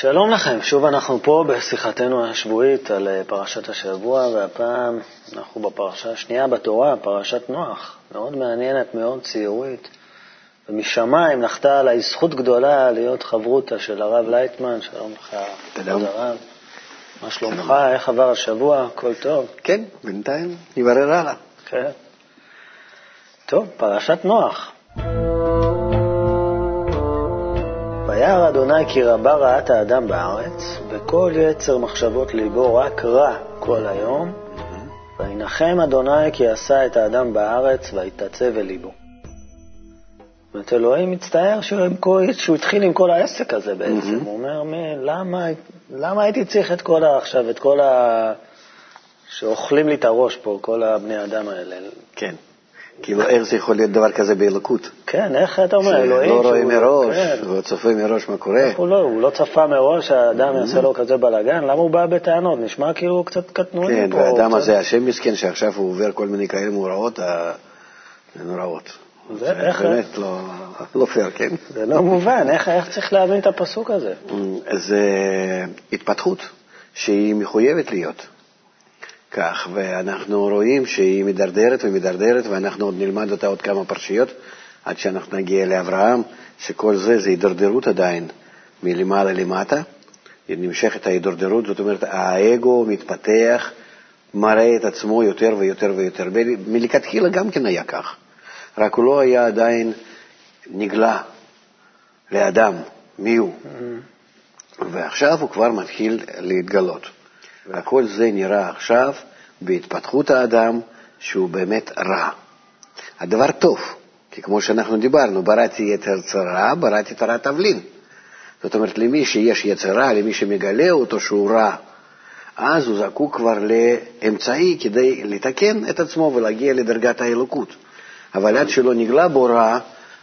שלום לכם, שוב אנחנו פה בשיחתנו השבועית על אה, פרשת השבוע, והפעם אנחנו בפרשה השנייה בתורה, פרשת נוח. מאוד מעניינת, מאוד ציורית. ומשמיים נחתה עליי זכות גדולה להיות חברותה של הרב לייטמן, שלום לך, כבוד הרב. מה שלומך? איך עבר השבוע? הכל טוב? כן, בינתיים נברר הלאה. כן. טוב, פרשת נוח. וירא אדוני כי רבה רעת האדם בארץ, וכל יצר מחשבות ליבו רק רע כל היום, וינחם אדוני כי עשה את האדם בארץ, ויתעצב אל ליבו. זאת אומרת, אלוהים מצטער שהוא התחיל עם כל העסק הזה בעצם. הוא אומר, למה, למה הייתי צריך את כל ה... עכשיו, את כל ה... שאוכלים לי את הראש פה, כל הבני אדם האלה. כן. כאילו, איך זה יכול להיות דבר כזה באלוקות? כן, איך אתה אומר, אלוהים... שלא רואה מראש, כן. הוא צופה מראש מה קורה. הוא לא, הוא לא צפה מראש שהאדם יעשה לו כזה בלאגן, למה הוא בא בטענות? נשמע כאילו הוא קצת קטנוני כן, פה. כן, והאדם הזה, השם מסכן, שעכשיו הוא עובר כל מיני כאלה מאורעות, נוראות. זה איך... באמת לא, לא פייר, כן? זה לא מובן, איך, איך צריך להבין את הפסוק הזה? זה התפתחות שהיא מחויבת להיות. כך, ואנחנו רואים שהיא מידרדרת ומידרדרת, ואנחנו עוד נלמד אותה עוד כמה פרשיות עד שאנחנו נגיע לאברהם, שכל זה זה הידרדרות עדיין מלמעלה למטה. נמשכת ההידרדרות, זאת אומרת, האגו מתפתח, מראה את עצמו יותר ויותר ויותר. מלכתחילה גם כן היה כך, רק הוא לא היה עדיין נגלה לאדם מי הוא. Mm-hmm. ועכשיו הוא כבר מתחיל להתגלות. וכל זה נראה עכשיו בהתפתחות האדם שהוא באמת רע. הדבר טוב, כי כמו שאנחנו דיברנו, בראתי יתר צרה, בראתי תרת תבלין. זאת אומרת, למי שיש יצר רע, למי שמגלה אותו שהוא רע, אז הוא זקוק כבר לאמצעי כדי לתקן את עצמו ולהגיע לדרגת האלוקות. אבל עד שלא נגלה בו רע,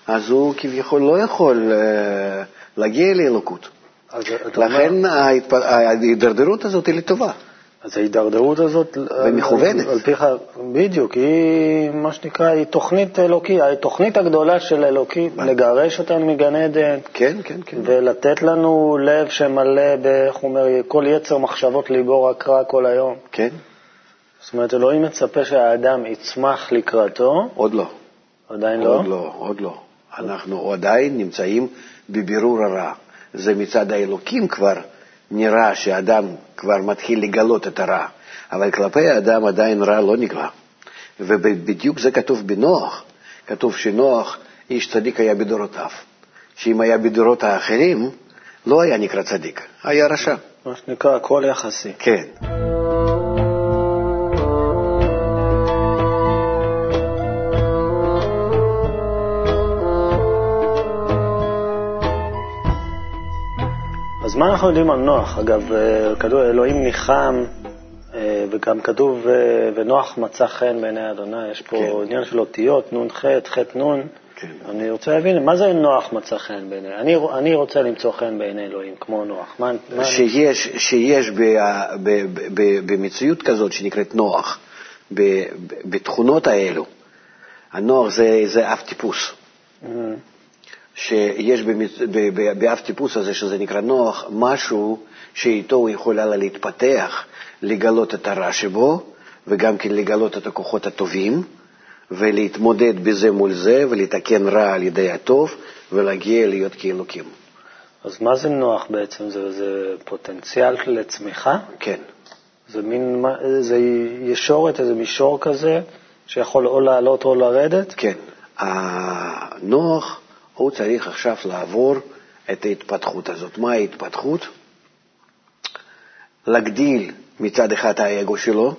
אז הוא כביכול לא יכול uh, להגיע לאלוקות. לכן ההידרדרות הזאת היא לטובה. אז ההידרדרות הזאת... ומכוונת. על פיך, בדיוק, היא מה שנקרא, היא תוכנית אלוקית, התוכנית הגדולה של אלוקי, לגרש אותנו מגן עדן. כן, כן, כן. ולתת לנו לב שמלא, איך הוא אומר, כל יצר מחשבות ליבו רק רע כל היום. כן. זאת אומרת, אלוהים מצפה שהאדם יצמח לקראתו. עוד לא. עדיין לא? עוד לא, עוד לא. אנחנו עדיין נמצאים בבירור הרע. זה מצד האלוקים כבר נראה שאדם כבר מתחיל לגלות את הרע, אבל כלפי האדם עדיין רע לא נגלה. ובדיוק זה כתוב בנוח, כתוב שנוח, איש צדיק היה בדורותיו, שאם היה בדורות האחרים, לא היה נקרא צדיק, היה רשע. מה שנקרא, הכל יחסי. כן. אז מה אנחנו יודעים על נוח? אגב, אה, כתוב, אלוהים ניחם, אה, וגם כתוב, אה, ונוח מצא חן בעיני אדוני. יש פה כן. עניין של אותיות, נ"ח, ח' נ'. כן. אני רוצה להבין, מה זה נוח מצא חן בעיני? אני, אני רוצה למצוא חן בעיני אלוהים, כמו נוח. מה, שיש, אני... שיש ב, ב, ב, ב, במציאות כזאת שנקראת נוח, ב, ב, בתכונות האלו, הנוח זה, זה אף טיפוס. Mm-hmm. שיש באף טיפוס הזה, שזה נקרא נוח, משהו שאיתו הוא יכול הלאה להתפתח, לגלות את הרע שבו, וגם כן לגלות את הכוחות הטובים, ולהתמודד בזה מול זה, ולתקן רע על ידי הטוב, ולהגיע להיות כאלוקים. אז מה זה נוח בעצם? זה, זה פוטנציאל לצמיחה? כן. זה מין, זה ישורת, איזה מישור כזה, שיכול או לעלות או לרדת? כן. הנוח הוא צריך עכשיו לעבור את ההתפתחות הזאת. מה ההתפתחות? להגדיל מצד אחד האגו שלו.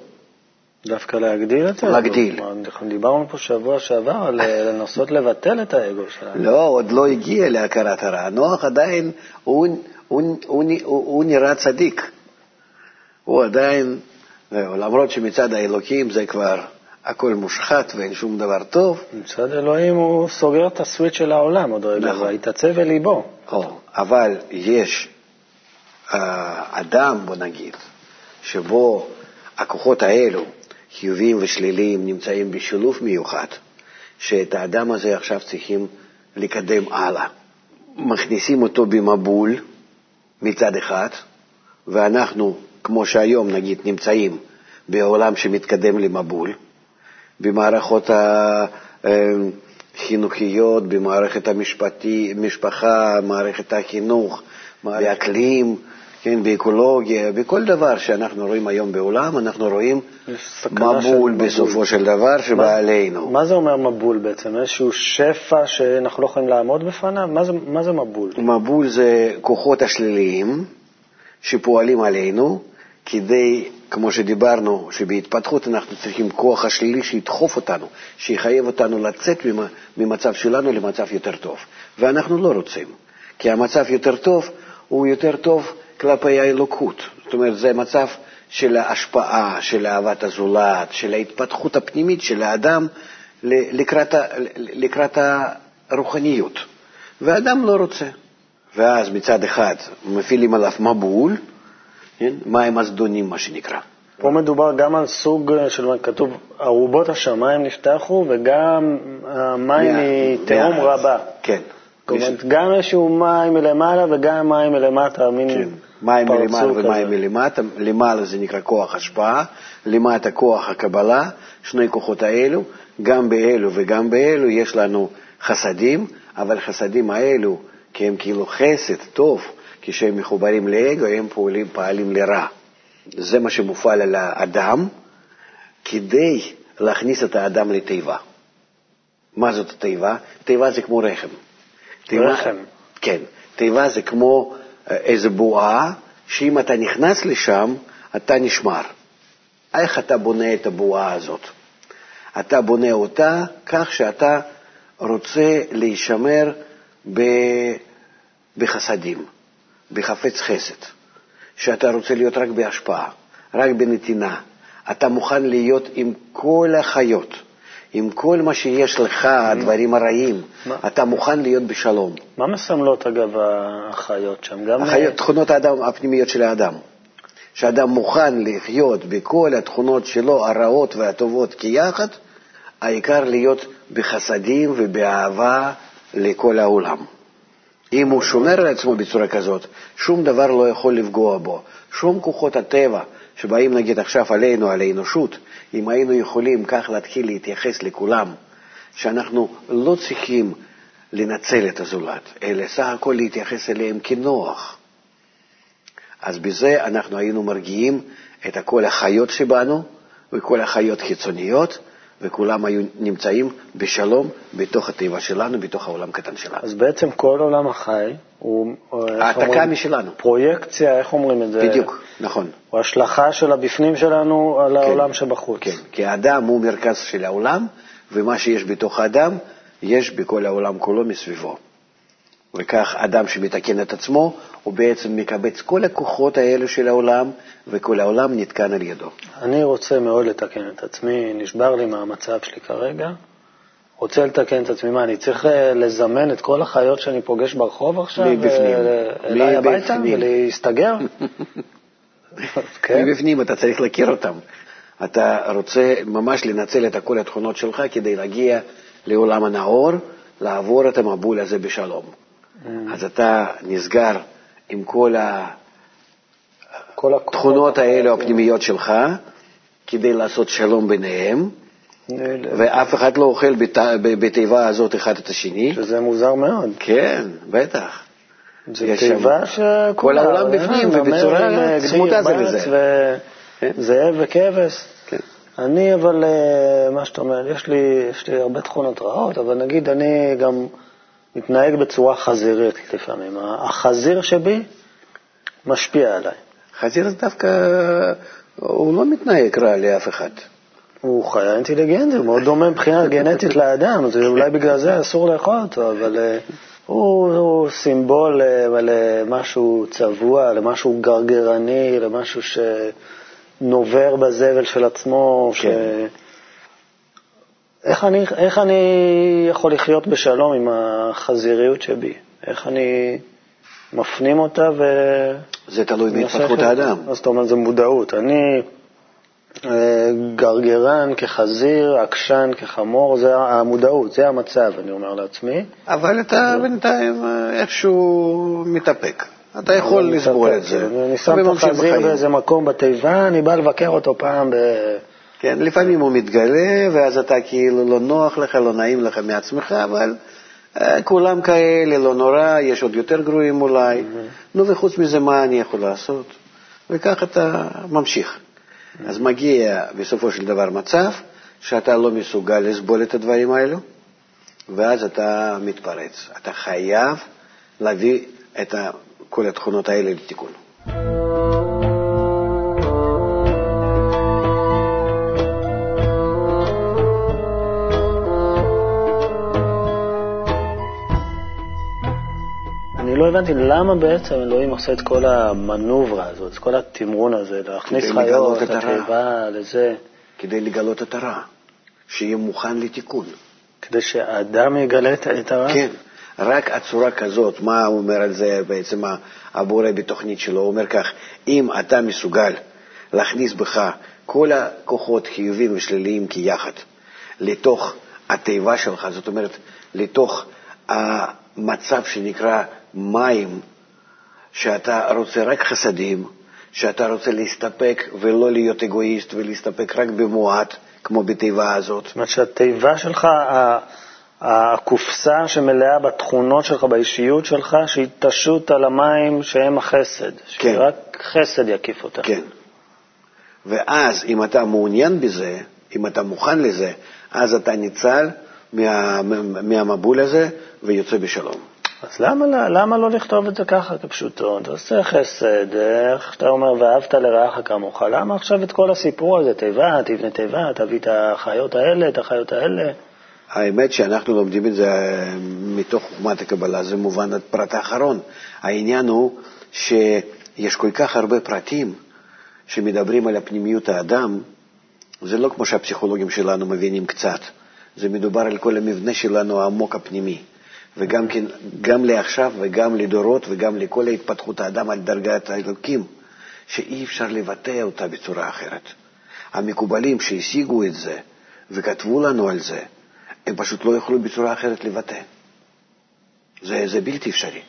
דווקא להגדיל את האגו? להגדיל. אנחנו דיברנו פה שבוע שעבר על לנסות לבטל את האגו שלנו. לא, עוד לא הגיע להכרת הרע. נוח עדיין, הוא, הוא, הוא, הוא, הוא נראה צדיק. הוא עדיין, למרות שמצד האלוקים זה כבר הכל מושחת ואין שום דבר טוב. מצד אלוהים הוא סוגר את הסוויץ' של העולם עוד רגע, נכון. ויתעצב אל ליבו. או, אבל יש uh, אדם, בוא נגיד, שבו הכוחות האלו, חיוביים ושליליים, נמצאים בשילוב מיוחד, שאת האדם הזה עכשיו צריכים לקדם הלאה. מכניסים אותו במבול, מצד אחד, ואנחנו, כמו שהיום נגיד, נמצאים בעולם שמתקדם למבול, במערכות החינוכיות, במערכת המשפחה, מערכת החינוך, באקלים, כן, באקולוגיה, בכל דבר שאנחנו רואים היום בעולם, אנחנו רואים מבול בסופו של דבר שבא מה, עלינו. מה זה אומר מבול בעצם? איזשהו שפע שאנחנו לא יכולים לעמוד בפניו? מה זה, מה זה מבול? מבול זה כוחות השליליים שפועלים עלינו כדי, כמו שדיברנו, שבהתפתחות אנחנו צריכים כוח השלילי שידחוף אותנו, שיחייב אותנו לצאת ממצב שלנו למצב יותר טוב. ואנחנו לא רוצים, כי המצב יותר טוב הוא יותר טוב כלפי האלוקות. זאת אומרת, זה מצב של ההשפעה, של אהבת הזולת, של ההתפתחות הפנימית של האדם לקראת, לקראת הרוחניות. והאדם לא רוצה. ואז מצד אחד מפעילים עליו מבול, כן? מים הזדונים, מה שנקרא. פה מדובר גם על סוג של, כתוב, ארובות השמיים נפתחו וגם המים מתהום רבה. כן. אומרת, גם איזשהו מים מלמעלה וגם מים מלמטה, מין כן. מים מלמעלה ומים מלמטה. למעלה זה נקרא כוח השפעה, למטה כוח הקבלה, שני כוחות האלו. גם באלו וגם באלו יש לנו חסדים, אבל חסדים האלו, כי הם כאילו חסד טוב, כשהם מחוברים לאגו, הם פועלים, פעלים לרע. זה מה שמופעל על האדם כדי להכניס את האדם לתיבה. מה זאת התיבה? תיבה זה כמו רחם. רחם. כן. תיבה זה כמו איזו בועה, שאם אתה נכנס לשם, אתה נשמר. איך אתה בונה את הבועה הזאת? אתה בונה אותה כך שאתה רוצה להישמר בחסדים, בחפץ חסד, שאתה רוצה להיות רק בהשפעה, רק בנתינה. אתה מוכן להיות עם כל החיות, עם כל מה שיש לך, הדברים הרעים, מה? אתה מוכן להיות בשלום. מה מסמלות, אגב, החיות שם? גם... החיות, תכונות האדם, הפנימיות של האדם. שאדם מוכן לחיות בכל התכונות שלו, הרעות והטובות כיחד, העיקר להיות בחסדים ובאהבה לכל העולם. אם הוא שומר על עצמו בצורה כזאת, שום דבר לא יכול לפגוע בו. שום כוחות הטבע שבאים נגיד עכשיו עלינו, על האנושות, אם היינו יכולים כך להתחיל להתייחס לכולם, שאנחנו לא צריכים לנצל את הזולת, אלא סך הכל להתייחס אליהם כנוח. אז בזה אנחנו היינו מרגיעים את כל החיות שבנו וכל החיות חיצוניות, וכולם היו נמצאים בשלום בתוך הטבע שלנו, בתוך העולם הקטן שלנו. אז בעצם כל עולם החי הוא... העתקה משלנו. פרויקציה, איך אומרים את זה? בדיוק, נכון. הוא השלכה של הבפנים שלנו על כן, העולם שבחוץ. כן, כי האדם הוא מרכז של העולם, ומה שיש בתוך האדם, יש בכל העולם כולו מסביבו. וכך אדם שמתקן את עצמו, הוא בעצם מקבץ כל הכוחות האלה של העולם, וכל העולם נתקן על ידו. אני רוצה מאוד לתקן את עצמי, נשבר לי מהמצב שלי כרגע. רוצה לתקן את עצמי, מה, אני צריך אה, לזמן את כל החיות שאני פוגש ברחוב עכשיו? מבפנים. אה, אליי הביתה ולהסתגר? כן. מבפנים אתה צריך להכיר אותם. אתה רוצה ממש לנצל את כל התכונות שלך כדי להגיע לעולם הנאור, לעבור את המבול הזה בשלום. Mm. אז אתה נסגר עם כל התכונות האלה הפנימיות שלך, כדי לעשות שלום ביניהם, ואף אחד לא אוכל בתיבה הזאת אחד את השני. שזה מוזר מאוד. כן, בטח. זו תיבה שכל העולם בפנים, ובצורה צמודה זה לזה. כן. זאב וכבש. כן. אני, אבל, אה, מה שאתה אומר, יש לי, יש לי הרבה תכונות רעות, אבל נגיד אני גם מתנהג בצורה חזירית לפעמים. החזיר שבי משפיע עליי. חזיר זה דווקא, הוא לא מתנהג רע לאף אחד. הוא חיה אינטליגנטי, הוא מאוד דומה מבחינה גנטית לאדם, אז אולי בגלל זה אסור לאכול אותו, אבל אה, הוא, הוא סימבול אה, למשהו צבוע, למשהו גרגרני, למשהו שנובר בזבל של עצמו. כן. ש... איך, אני, איך אני יכול לחיות בשלום עם החזיריות שבי? איך אני מפנים אותה ו... זה תלוי בהתפתחות האדם. אז אתה אומר, זה מודעות. אני אה, גרגרן כחזיר, עקשן כחמור, זה המודעות, זה המצב, אני אומר לעצמי. אבל אתה בינתיים אה, איכשהו מתאפק. אתה יכול לסבול את זה. אני שם את החזיר באיזה מקום בתיבה, אני בא לבקר אותו פעם ב... כן, לפעמים הוא מתגלה, ואז אתה כאילו לא נוח לך, לא נעים לך מעצמך, אבל אה, כולם כאלה, לא נורא, יש עוד יותר גרועים אולי. נו, וחוץ מזה, מה אני יכול לעשות? וכך אתה ממשיך. אז מגיע בסופו של דבר מצב שאתה לא מסוגל לסבול את הדברים האלו, ואז אתה מתפרץ. אתה חייב להביא את כל התכונות האלה לתיקון. הבנתי למה בעצם אלוהים עושה את כל המנוברה הזאת, את כל התמרון הזה, להכניס חיות, לתיבה, לזה. כדי לגלות את הרע, שיהיה מוכן לתיקון. כדי שהאדם יגלה את הרע? כן. רק הצורה כזאת, מה הוא אומר על זה בעצם הבורא בתוכנית שלו? הוא אומר כך, אם אתה מסוגל להכניס בך כל הכוחות חיוביים ושליליים כיחד לתוך התיבה שלך, זאת אומרת, לתוך המצב שנקרא מים, שאתה רוצה רק חסדים, שאתה רוצה להסתפק ולא להיות אגואיסט ולהסתפק רק במועט, כמו בתיבה הזאת. זאת אומרת שהתיבה שלך, הקופסה שמלאה בתכונות שלך, באישיות שלך, שהיא תשוט על המים שהם החסד. כן. שרק חסד יקיף אותה. כן. ואז, אם אתה מעוניין בזה, אם אתה מוכן לזה, אז אתה ניצל מה, מהמבול הזה ויוצא בשלום. אז למה, למה לא לכתוב את זה ככה כפשוטו? תעשה חסד, איך שאתה אומר, ואהבת לרעך כמוך. למה עכשיו את כל הסיפור הזה, תיבה, תבנה תיבה, תביא את החיות האלה, את החיות האלה? האמת שאנחנו לומדים את זה אה, מתוך חוכמת הקבלה, זה מובן הפרט האחרון. העניין הוא שיש כל כך הרבה פרטים שמדברים על הפנימיות האדם, זה לא כמו שהפסיכולוגים שלנו מבינים קצת, זה מדובר על כל המבנה שלנו העמוק הפנימי. וגם כן, גם לעכשיו וגם לדורות וגם לכל התפתחות האדם על דרגת האלוקים, שאי אפשר לבטא אותה בצורה אחרת. המקובלים שהשיגו את זה וכתבו לנו על זה, הם פשוט לא יכלו בצורה אחרת לבטא. זה, זה בלתי אפשרי.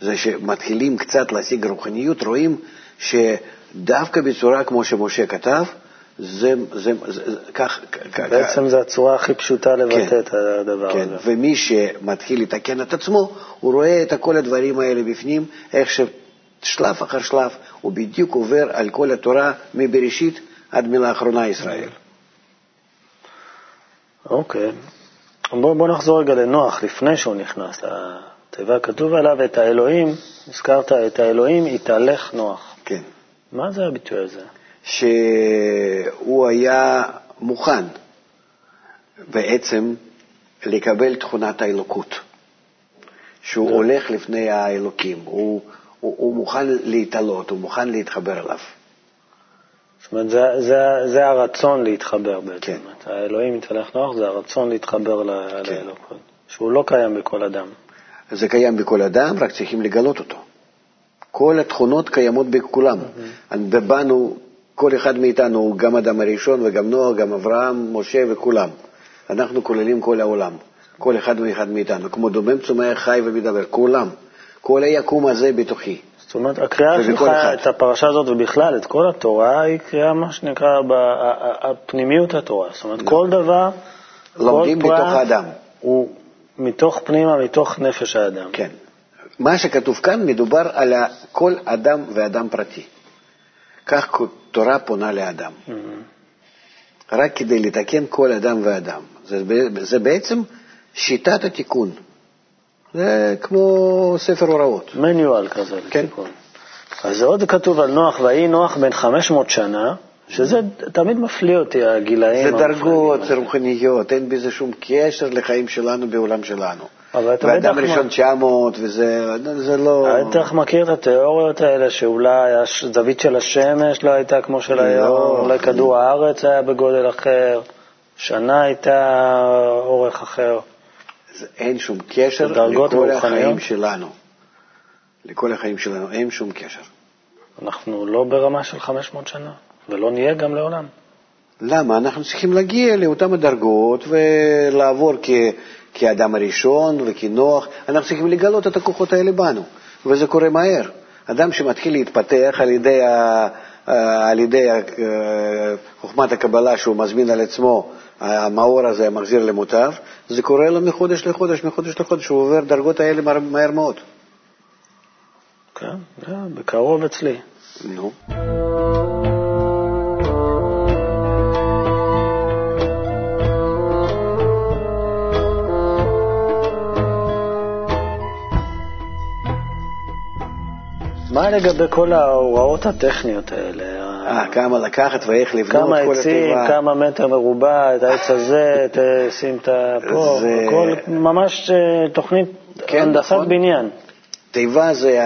זה שמתחילים קצת להשיג רוחניות, רואים שדווקא בצורה כמו שמשה כתב, זה, זה, זה, כך... בעצם זו הצורה הכי פשוטה לבטא כן, את הדבר כן. הזה. ומי שמתחיל לתקן את עצמו, הוא רואה את כל הדברים האלה בפנים, איך ששלב אחר שלב הוא בדיוק עובר על כל התורה מבראשית עד מילה אחרונה ישראל. אוקיי. בוא, בוא נחזור רגע לנוח, לפני שהוא נכנס לתיבה, כתוב עליו את האלוהים, הזכרת את האלוהים, יתהלך נוח. כן. מה זה הביטוי הזה? שהוא היה מוכן בעצם לקבל תכונת האלוקות, שהוא yeah. הולך לפני האלוקים, הוא, הוא, הוא מוכן להתעלות, הוא מוכן להתחבר אליו. זאת אומרת, זה, זה, זה הרצון להתחבר בעצם. כן. האלוהים מתהלך נוח זה הרצון להתחבר כן. לאלוקות, שהוא לא קיים בכל אדם. זה קיים בכל אדם, רק צריכים לגלות אותו. כל התכונות קיימות בכולם. Mm-hmm. בנו כל אחד מאיתנו הוא גם אדם הראשון וגם נוח, גם אברהם, משה וכולם. אנחנו כוללים כל העולם, כל אחד ואחד מאיתנו, כמו דומם, צומח, חי ומדבר, כולם. כל היקום הזה בתוכי. זאת אומרת, הקריאה שלך, את הפרשה הזאת ובכלל, את כל התורה, היא קריאה, מה שנקרא, הפנימיות התורה. זאת אומרת, לא. כל דבר, לומדים כל מתוך האדם. הוא מתוך פנימה, מתוך נפש האדם. כן. מה שכתוב כאן, מדובר על כל אדם ואדם פרטי. כך תורה פונה לאדם. Mm-hmm. רק כדי לתקן כל אדם ואדם. זה, זה בעצם שיטת התיקון. זה כמו ספר הוראות. מניואל כזה כן. לתיקון. אז זה עוד כתוב על נוח, ויהי נוח בן 500 שנה, שזה תמיד מפליא אותי, הגילאים. זה דרגות, זה רוחניות, אין בזה שום קשר לחיים שלנו בעולם שלנו. ואדם ראשון 900, וזה זה לא... בטח מכיר את התיאוריות האלה, שאולי הזווית של השמש לא הייתה כמו של לא, היום, אולי כדור הארץ היה בגודל אחר, שנה הייתה אורך אחר. אין שום קשר לכל החיים שלנו. לכל החיים שלנו אין שום קשר. אנחנו לא ברמה של 500 שנה, ולא נהיה גם לעולם. למה? אנחנו צריכים להגיע לאותן הדרגות ולעבור כ... כאדם הראשון וכנוח, אנחנו צריכים לגלות את הכוחות האלה בנו, וזה קורה מהר. אדם שמתחיל להתפתח על ידי, ה, על ידי ה, חוכמת הקבלה שהוא מזמין על עצמו, המאור הזה מחזיר למוטב, זה קורה לו מחודש לחודש, מחודש לחודש, הוא עובר דרגות האלה מהר מאוד. כן, בקרוב אצלי. נו. מה לגבי כל ההוראות הטכניות האלה? אה, כמה לקחת ואיך לבנות כמה כל עצים, התיבה. כמה מטר מרובע, את העץ הזה, שים את פה, זה- הכל ממש אה, תוכנית כן, הנדסת נכון. בניין. תיבה זה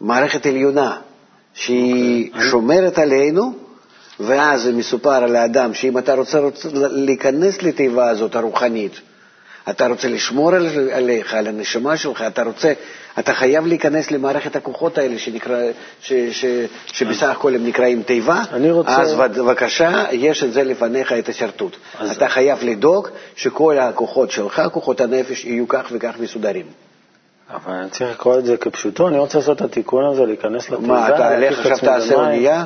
המערכת עליונה, שהיא שומרת עלינו, ואז זה מסופר על האדם שאם אתה רוצה, רוצה להיכנס לתיבה הזאת הרוחנית, אתה רוצה לשמור על- עליך, על הנשמה שלך, אתה רוצה, אתה חייב להיכנס למערכת הכוחות האלה, שנקרא, ש, ש, שבסך הכל הם נקראים תיבה, רוצה- אז בבקשה, יש את זה לפניך, את השרטוט. אז- אתה חייב לדאוג שכל הכוחות שלך, כוחות הנפש, יהיו כך וכך מסודרים. אבל אני צריך לקרוא את זה כפשוטו, אני רוצה לעשות את התיקון הזה, להיכנס לתיבה. מה, אתה להקיף לך את עכשיו תעשה. אונייה?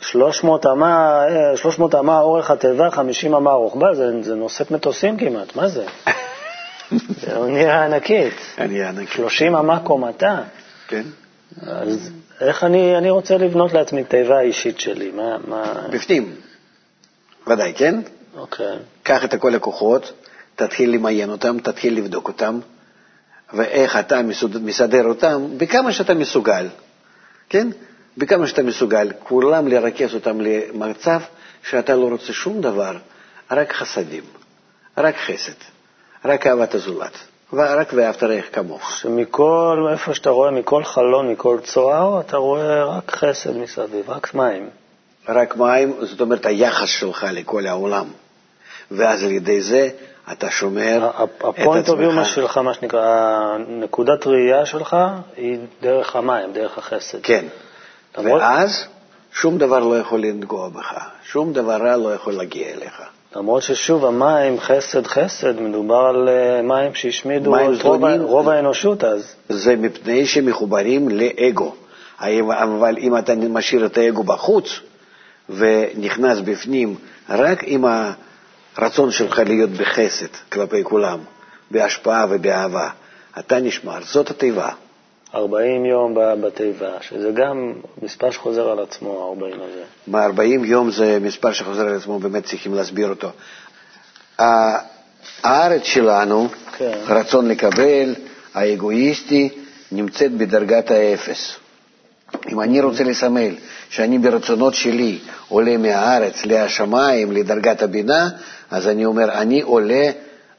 300 אמה, אה, 300 אמה אורך התיבה, 50 אמה רוחבה, זה, זה נושאת מטוסים כמעט, מה זה? זה אונייה ענקית. אני ענק. 30 אמה קומתה. כן. אז איך אני, אני רוצה לבנות לעצמי תיבה אישית שלי? מה, מה... בפנים. ודאי, כן? אוקיי. קח את כל הכוחות, תתחיל למיין אותם, תתחיל לבדוק אותם, ואיך אתה מסדר אותם, בכמה שאתה מסוגל, כן? בכמה שאתה מסוגל, כולם לרכז אותם למצב שאתה לא רוצה שום דבר, רק חסדים, רק חסד, רק אהבת הזולת, ורק ואהבת רעך כמוך. שמכל, איפה שאתה רואה, מכל חלון, מכל צוהר, אתה רואה רק חסד מסביב, רק מים. רק מים, זאת אומרת היחס שלך לכל העולם, ואז על ידי זה אתה שומר את הפוינט אוף עצמך. יומה שלך, מה שנקרא, נקודת ראייה שלך היא דרך המים, דרך החסד. כן. למרות- ואז שום דבר לא יכול לנגוע בך, שום דבר רע לא יכול להגיע אליך. למרות ששוב, המים, חסד, חסד, מדובר על אה, מים שהשמידו מים את רוב. רוב האנושות אז. זה מפני שמחוברים לאגו. אבל אם אתה משאיר את האגו בחוץ ונכנס בפנים רק עם הרצון שלך להיות בחסד כלפי כולם, בהשפעה ובאהבה, אתה נשמר. זאת התיבה. 40 יום בתיבה, שזה גם מספר שחוזר על עצמו, 40 הזה. מה 40 יום זה מספר שחוזר על עצמו, באמת צריכים להסביר אותו. הארץ שלנו, כן. רצון לקבל, האגואיסטי, נמצאת בדרגת האפס. אם אני רוצה לסמל שאני ברצונות שלי עולה מהארץ לשמיים, לדרגת הבינה, אז אני אומר, אני עולה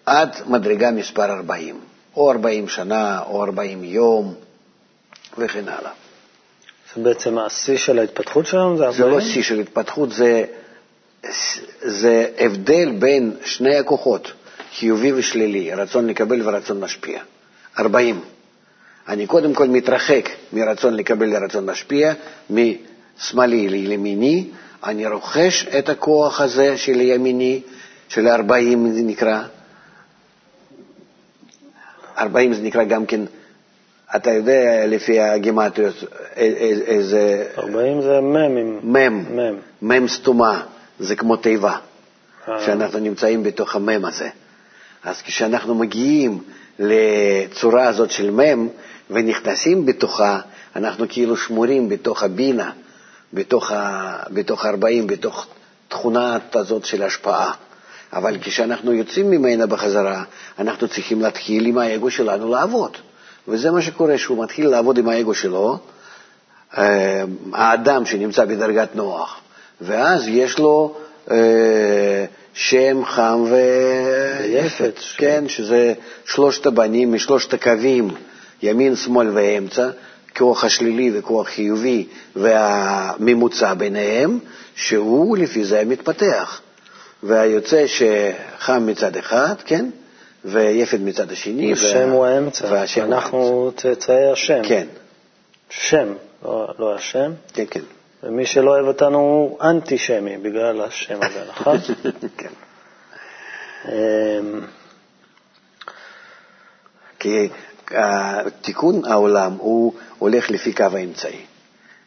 עד מדרגה מספר 40, או 40 שנה, או 40 יום, וכן הלאה. זה בעצם השיא של ההתפתחות שלנו, זה 40? זה לא שיא של התפתחות, זה, זה הבדל בין שני הכוחות, חיובי ושלילי, רצון לקבל ורצון משפיע. 40. אני קודם כל מתרחק מרצון לקבל לרצון משפיע, משמאלי לימיני, אני רוכש את הכוח הזה של ימיני, של 40 זה נקרא. 40 זה נקרא גם כן, אתה יודע לפי הגימטריות איזה... 40 זה מ' עם... מם, מם. מם סתומה, זה כמו תיבה, אה. שאנחנו נמצאים בתוך המם הזה. אז כשאנחנו מגיעים לצורה הזאת של מם ונכנסים בתוכה, אנחנו כאילו שמורים בתוך הבינה, בתוך, ה, בתוך 40, בתוך תכונה הזאת של השפעה. אבל כשאנחנו יוצאים ממנה בחזרה, אנחנו צריכים להתחיל עם האגו שלנו לעבוד. וזה מה שקורה, שהוא מתחיל לעבוד עם האגו שלו, אה, האדם שנמצא בדרגת נוח, ואז יש לו אה, שם חם ויפת, כן, שזה שלושת הבנים משלושת הקווים, ימין, שמאל ואמצע, כוח השלילי וכוח חיובי והממוצע ביניהם, שהוא לפי זה מתפתח. והיוצא שחם מצד אחד, כן, ויפת מצד השני. השם הוא האמצע, והשם אנחנו צאצאי השם. כן, שם, לא, לא השם. כן, כן. ומי שלא אוהב אותנו הוא אנטישמי בגלל השם הזה, נכון? כן. אמ, כי תיקון העולם הוא הולך לפי קו האמצעי,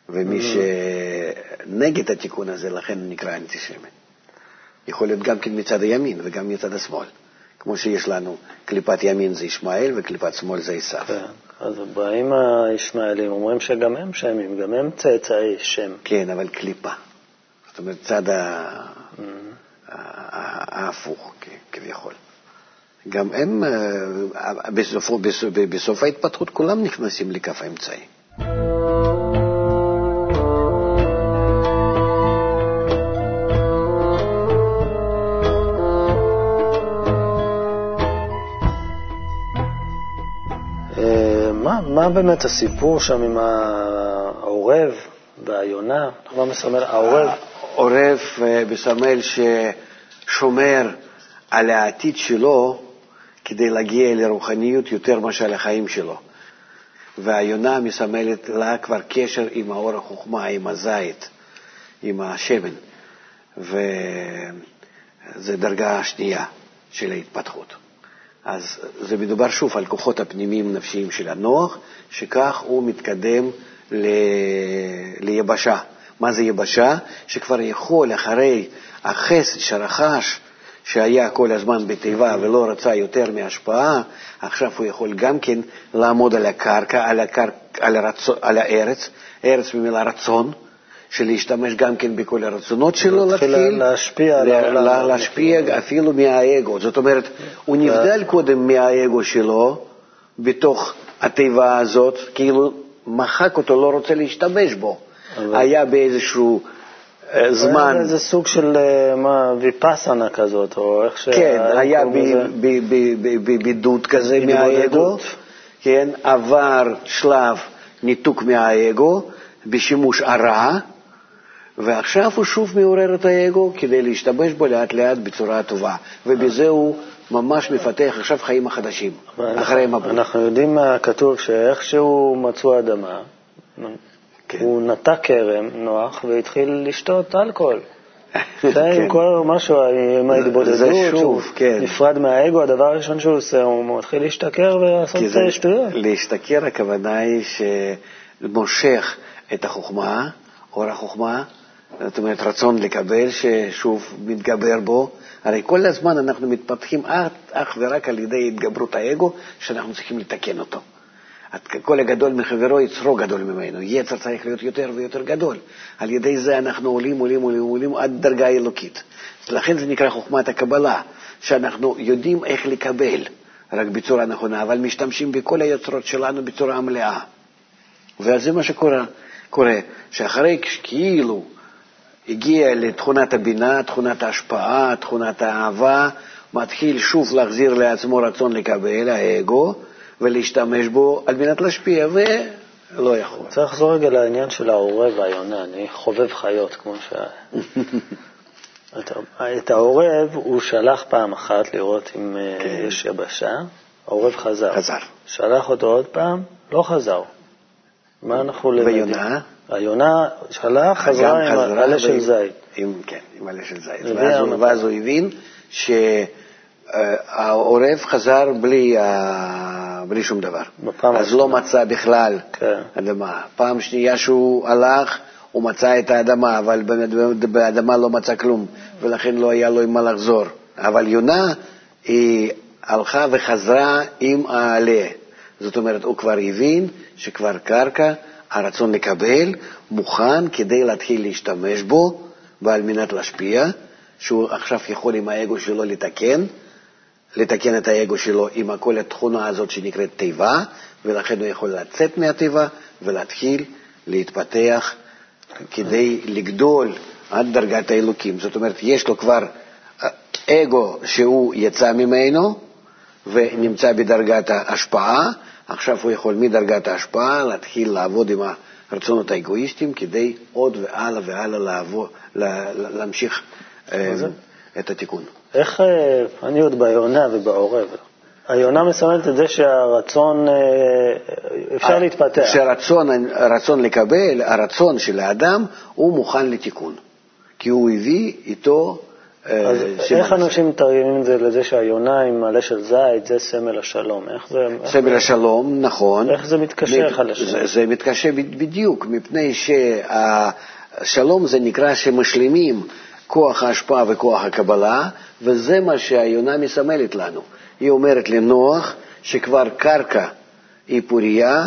ומי Mm-hmm. שנגד התיקון הזה, לכן נקרא אנטישמי. יכול להיות גם כן מצד הימין וגם מצד השמאל. כמו שיש לנו, קליפת ימין זה ישמעאל וקליפת שמאל זה עשיו. כן. אז באים הישמעאלים, אומרים שגם הם שמים, גם הם צאצאי שם. כן, אבל קליפה. זאת אומרת, צד ה- Mm-hmm. ההפוך, כביכול. גם הם, אה, בסוף, בסוף ההתפתחות כולם נכנסים לכף האמצעי. מה, באמת הסיפור שם עם העורב והיונה? מה מסמל העורב? עורב אה, מסמל ששומר על העתיד שלו כדי להגיע לרוחניות יותר מאשר לחיים שלו. והיונה מסמלת לה כבר קשר עם האור החוכמה, עם הזית, עם השמן. וזו דרגה שנייה של ההתפתחות. אז זה מדובר שוב על כוחות הפנימיים נפשיים של הנוח, שכך הוא מתקדם ל... ליבשה. מה זה יבשה? שכבר יכול אחרי החסד שרכש, שהיה כל הזמן בתיבה ולא רצה יותר מהשפעה, עכשיו הוא יכול גם כן לעמוד על הקרקע, על, הקר... על, הרצ... על הארץ, ארץ במילה רצון, שלהשתמש גם כן בכל הרצונות שלו, להתחיל להשפיע לה- העולם. לה- להשפיע אפילו מהאגו. זאת אומרת, הוא נבדל קודם מהאגו שלו בתוך התיבה הזאת, כאילו מחק אותו, לא רוצה להשתמש בו. היה באיזשהו אה, זמן, זה סוג של אה, מה, ויפאסנה כזאת, או איך ש... כן, היה קוראים לזה? ב- ב- ב- ב- בבידוד כזה מהאגו. כן, עבר שלב ניתוק מהאגו בשימוש הרע, ועכשיו הוא שוב מעורר את האגו כדי להשתמש בו לאט לאט בצורה טובה, ובזה הוא ממש מפתח עכשיו חיים החדשים, אחרי אנחנו- מבול. אנחנו יודעים מהכתוב שאיכשהו מצאו אדמה, כן. הוא נטע כרם, נוח, והתחיל לשתות אלכוהול. זה כן. עם כל משהו, עם זה ההתבודדות, שוב, שהוא כן. נפרד מהאגו, הדבר הראשון שהוא עושה, הוא מתחיל להשתכר ולעשות זה שטויות. להשתכר, הכוונה היא שמושך את החוכמה, אור החוכמה, זאת אומרת רצון לקבל, ששוב מתגבר בו. הרי כל הזמן אנחנו מתפתחים אך, ורק על ידי התגברות האגו, שאנחנו צריכים לתקן אותו. כל הגדול מחברו יצרו גדול ממנו, יצר צריך להיות יותר ויותר גדול. על ידי זה אנחנו עולים, עולים, עולים, עולים עד דרגה אלוקית. לכן זה נקרא חוכמת הקבלה, שאנחנו יודעים איך לקבל, רק בצורה נכונה, אבל משתמשים בכל היוצרות שלנו בצורה מלאה. ואז זה מה שקורה, קורה, שאחרי כאילו הגיע לתכונת הבינה, תכונת ההשפעה, תכונת האהבה, מתחיל שוב להחזיר לעצמו רצון לקבל, האגו, ולהשתמש בו על מנת להשפיע, ולא יכול. צריך לחזור רגע לעניין של העורב והיונה, אני חובב חיות, כמו ש... את העורב הוא שלח פעם אחת לראות אם אה, כן. יש יבשה, העורב חזר. חזר. שלח אותו עוד פעם, לא חזר. מה אנחנו למדים? ויונה? היונה שלח, חזרה עם עלה של זית. עם, כן, עם עלה של זית. ואז הוא, המטרה. ואז הוא הבין שהעורב חזר בלי, שום דבר. אז לא מצא בכלל כן. אדמה. פעם שנייה שהוא הלך, הוא מצא את האדמה, אבל באדמה לא מצא כלום, ולכן לא היה לו עם מה לחזור. אבל יונה, היא הלכה וחזרה עם העלה. זאת אומרת, הוא כבר הבין שכבר קרקע, הרצון לקבל, מוכן כדי להתחיל להשתמש בו, ועל מנת להשפיע, שהוא עכשיו יכול עם האגו שלו לתקן, לתקן את האגו שלו עם כל התכונה הזאת שנקראת תיבה, ולכן הוא יכול לצאת מהתיבה ולהתחיל להתפתח כדי לגדול עד דרגת האלוקים. זאת אומרת, יש לו כבר אה, אגו שהוא יצא ממנו ונמצא בדרגת ההשפעה, עכשיו הוא יכול מדרגת ההשפעה להתחיל לעבוד עם הרצונות האגואיסטיים כדי עוד והלאה והלאה לעבור, לה, להמשיך אה, זה? את התיקון. איך, אה, אני עוד ביונה ובעורב. היונה מסמלת את זה שהרצון, אה, אפשר להתפתח. שהרצון הרצון לקבל, הרצון של האדם, הוא מוכן לתיקון. כי הוא הביא איתו אז סימן איך. אנשים מתרגמים את זה לזה שהיונה עם מלא של זית זה סמל השלום? איך זה... איך סמל זה- השלום, נכון. איך זה מתקשר אחד לשני? זה, זה מתקשר בדיוק, מפני שהשלום זה נקרא שמשלימים כוח ההשפעה וכוח הקבלה, וזה מה שהיונה מסמלת לנו. היא אומרת לנוח שכבר קרקע היא פורייה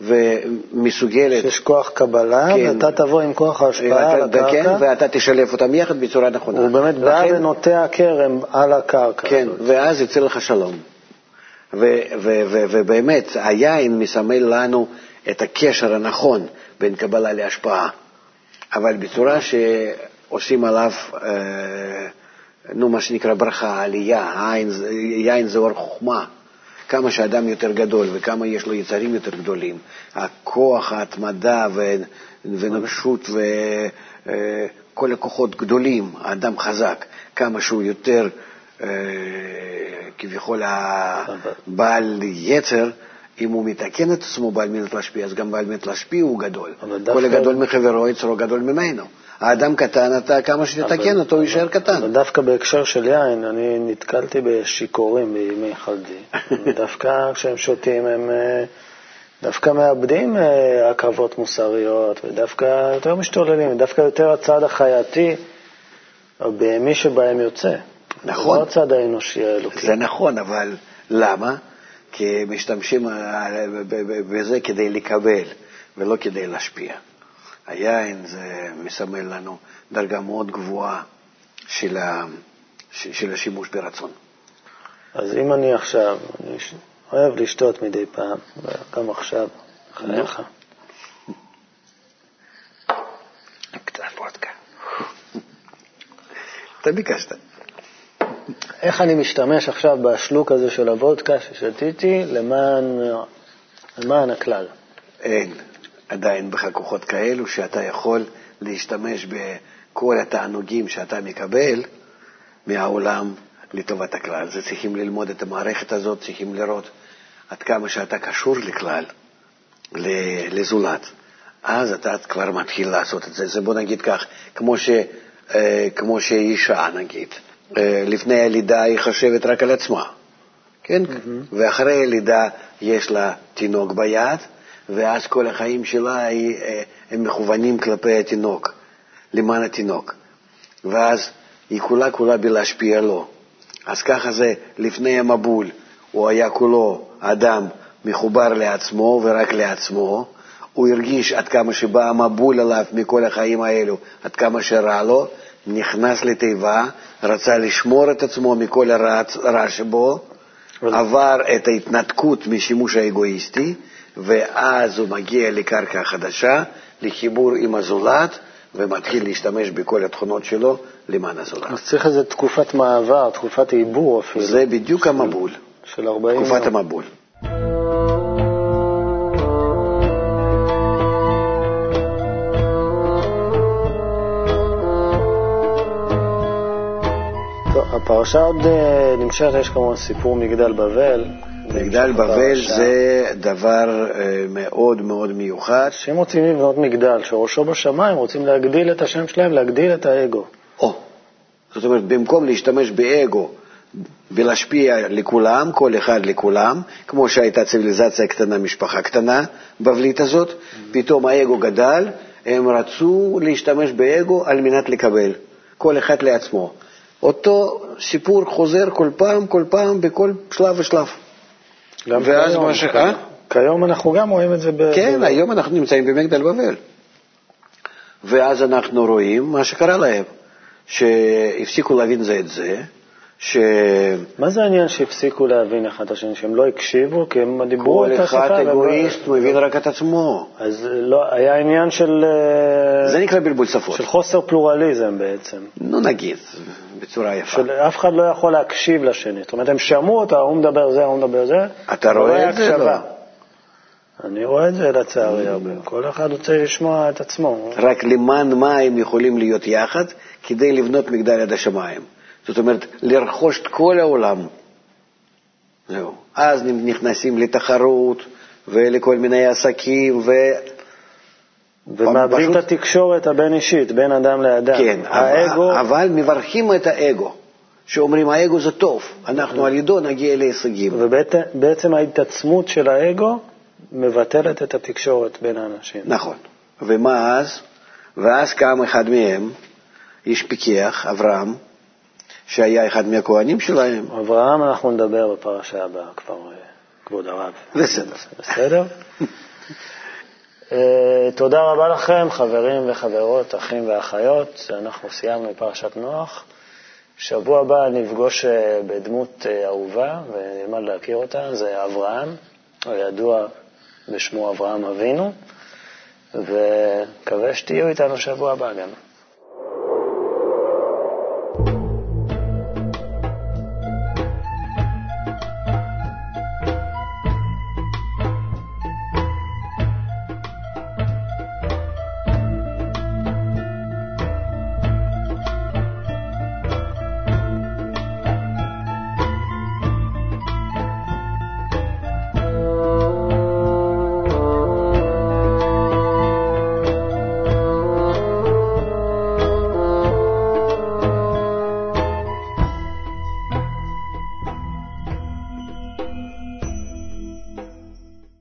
ומסוגלת, שיש כוח קבלה, כן. ואתה תבוא עם כוח ההשפעה על ואתה, כן, הקרקע, ואתה תשלב אותם יחד בצורה נכונה. הוא באמת בא ונוטע כרם על הקרקע. כן, הזאת. ואז יצא לך שלום. ו- ו- ו- ובאמת, היין מסמל לנו את הקשר הנכון בין קבלה להשפעה, אבל בצורה שעושים עליו, אה, נו, מה שנקרא ברכה, עלייה, יין זה אור חוכמה. כמה שאדם יותר גדול וכמה יש לו יצרים יותר גדולים, הכוח, ההתמדה ו- ונפשות וכל הכוחות גדולים, האדם חזק, כמה שהוא יותר אה, כביכול בעל יצר, אם הוא מתקן את עצמו בעל מנת להשפיע, אז גם בעל מנת להשפיע הוא גדול. כל הגדול מחברו יצרו גדול ממנו. האדם קטן, אתה כמה שתתקן אותו, הוא יישאר קטן. אבל דווקא בהקשר של יין, אני נתקלתי בשיכורים בימי חלדי. דווקא כשהם שותים הם אה, דווקא מאבדים אה, עכבות מוסריות, ודווקא יותר משתוללים, דווקא יותר הצד החייתי, הבהמי שבהם יוצא. נכון. לא הצד האנושי האלוקי. זה נכון, אבל למה? כי משתמשים אה, בזה כדי לקבל ולא כדי להשפיע. היין זה מסמל לנו דרגה מאוד גבוהה של, ה, של השימוש ברצון. אז אם אני עכשיו, אני אוהב לשתות מדי פעם, גם עכשיו, חייך. קצת וודקה. אתה ביקשת. איך אני משתמש עכשיו בשלוק הזה של הוודקה ששתיתי למען, למען הכלל? אין עדיין בך כוחות כאלו שאתה יכול להשתמש בכל התענוגים שאתה מקבל מהעולם לטובת הכלל. זה צריכים ללמוד את המערכת הזאת, צריכים לראות עד כמה שאתה קשור לכלל, לזולת. אז אתה כבר מתחיל לעשות את זה. זה בוא נגיד כך, כמו, ש, אה, כמו שאישה נגיד, אה, לפני הלידה היא חושבת רק על עצמה, כן? ואחרי הלידה יש לה תינוק ביד, ואז כל החיים שלה היא, אה, הם מכוונים כלפי התינוק, למען התינוק. ואז היא כולה כולה בלהשפיע לו. אז ככה זה לפני המבול, הוא היה כולו אדם מחובר לעצמו ורק לעצמו, הוא הרגיש עד כמה שבא המבול עליו מכל החיים האלו, עד כמה שרע לו, נכנס לתיבה, רצה לשמור את עצמו מכל הרע, שבו, עבר את ההתנתקות משימוש האגואיסטי, ואז הוא מגיע לקרקע חדשה, לחיבור עם הזולת, ומתחיל להשתמש בכל התכונות שלו למען הזולת. אז צריך איזו תקופת מעבר, תקופת עיבור אפילו, זה בדיוק המבול, של 40 תקופת יום. המבול. טוב, הפרשה עוד אה, נמשכת, יש כמובן סיפור מגדל בבל. מגדל בבל. זה דבר אה, מאוד מאוד מיוחד. שאם רוצים לבנות מגדל שראשו בשמיים, רוצים להגדיל את השם שלהם, להגדיל את האגו. או, זאת אומרת, במקום להשתמש באגו ולהשפיע לכולם, כל אחד לכולם, כמו שהייתה ציוויליזציה קטנה, משפחה קטנה, בבלית הזאת, פתאום האגו גדל, הם רצו להשתמש באגו על מנת לקבל, כל אחד לעצמו. אותו סיפור חוזר כל פעם, כל פעם, בכל שלב ושלב. גם ואז כיום, מה ש-. אה? כיום אנחנו גם רואים את זה ב... כן, ב- היום אנחנו נמצאים במגדל בבל. ואז אנחנו רואים מה שקרה להם, שהפסיקו להבין זה את זה, ש... מה זה העניין שהפסיקו להבין אחד את השני, שהם לא הקשיבו, כי הם דיברו כל את השפה? אחד והם לא- אגואיסט מבין רק את עצמו. אז לא, היה עניין של, אה, זה נקרא בלבול שפות. של חוסר פלורליזם בעצם. נו נגיד, בצורה יפה. של אף אחד לא יכול להקשיב לשני. זאת אומרת, הם שמעו אותה, ההוא מדבר זה, ההוא מדבר זה. אתה רואה את זה? לא. אני רואה את זה לצערי הרבה. כל אחד רוצה לשמוע את עצמו. רק למען מה הם יכולים להיות יחד כדי לבנות מגדל עד השמיים. זאת אומרת, לרכוש את כל העולם. זהו. אז נכנסים לתחרות ולכל מיני עסקים, ומאבדים פשוט- את התקשורת הבין-אישית, בין אדם לאדם. כן, האגו, אבל, מברכים את האגו, שאומרים האגו זה טוב, אנחנו על ידו נגיע להישגים. ובעצם ההתעצמות של האגו מבטלת את התקשורת בין האנשים. נכון. ומה אז? ואז קם אחד מהם, איש פיקח, אברהם, שהיה אחד מהכהנים שלהם. אברהם, אנחנו נדבר בפרשה הבאה כבר, אה, כבוד הרב. בסדר. בסדר? אה, תודה רבה לכם, חברים וחברות, אחים ואחיות. אנחנו סיימנו פרשת נוח. שבוע הבא נפגוש אה, בדמות אה, אהובה ונלמד להכיר אותה, זה אברהם, הידוע בשמו אברהם אבינו, ומקווה שתהיו איתנו שבוע הבא גם.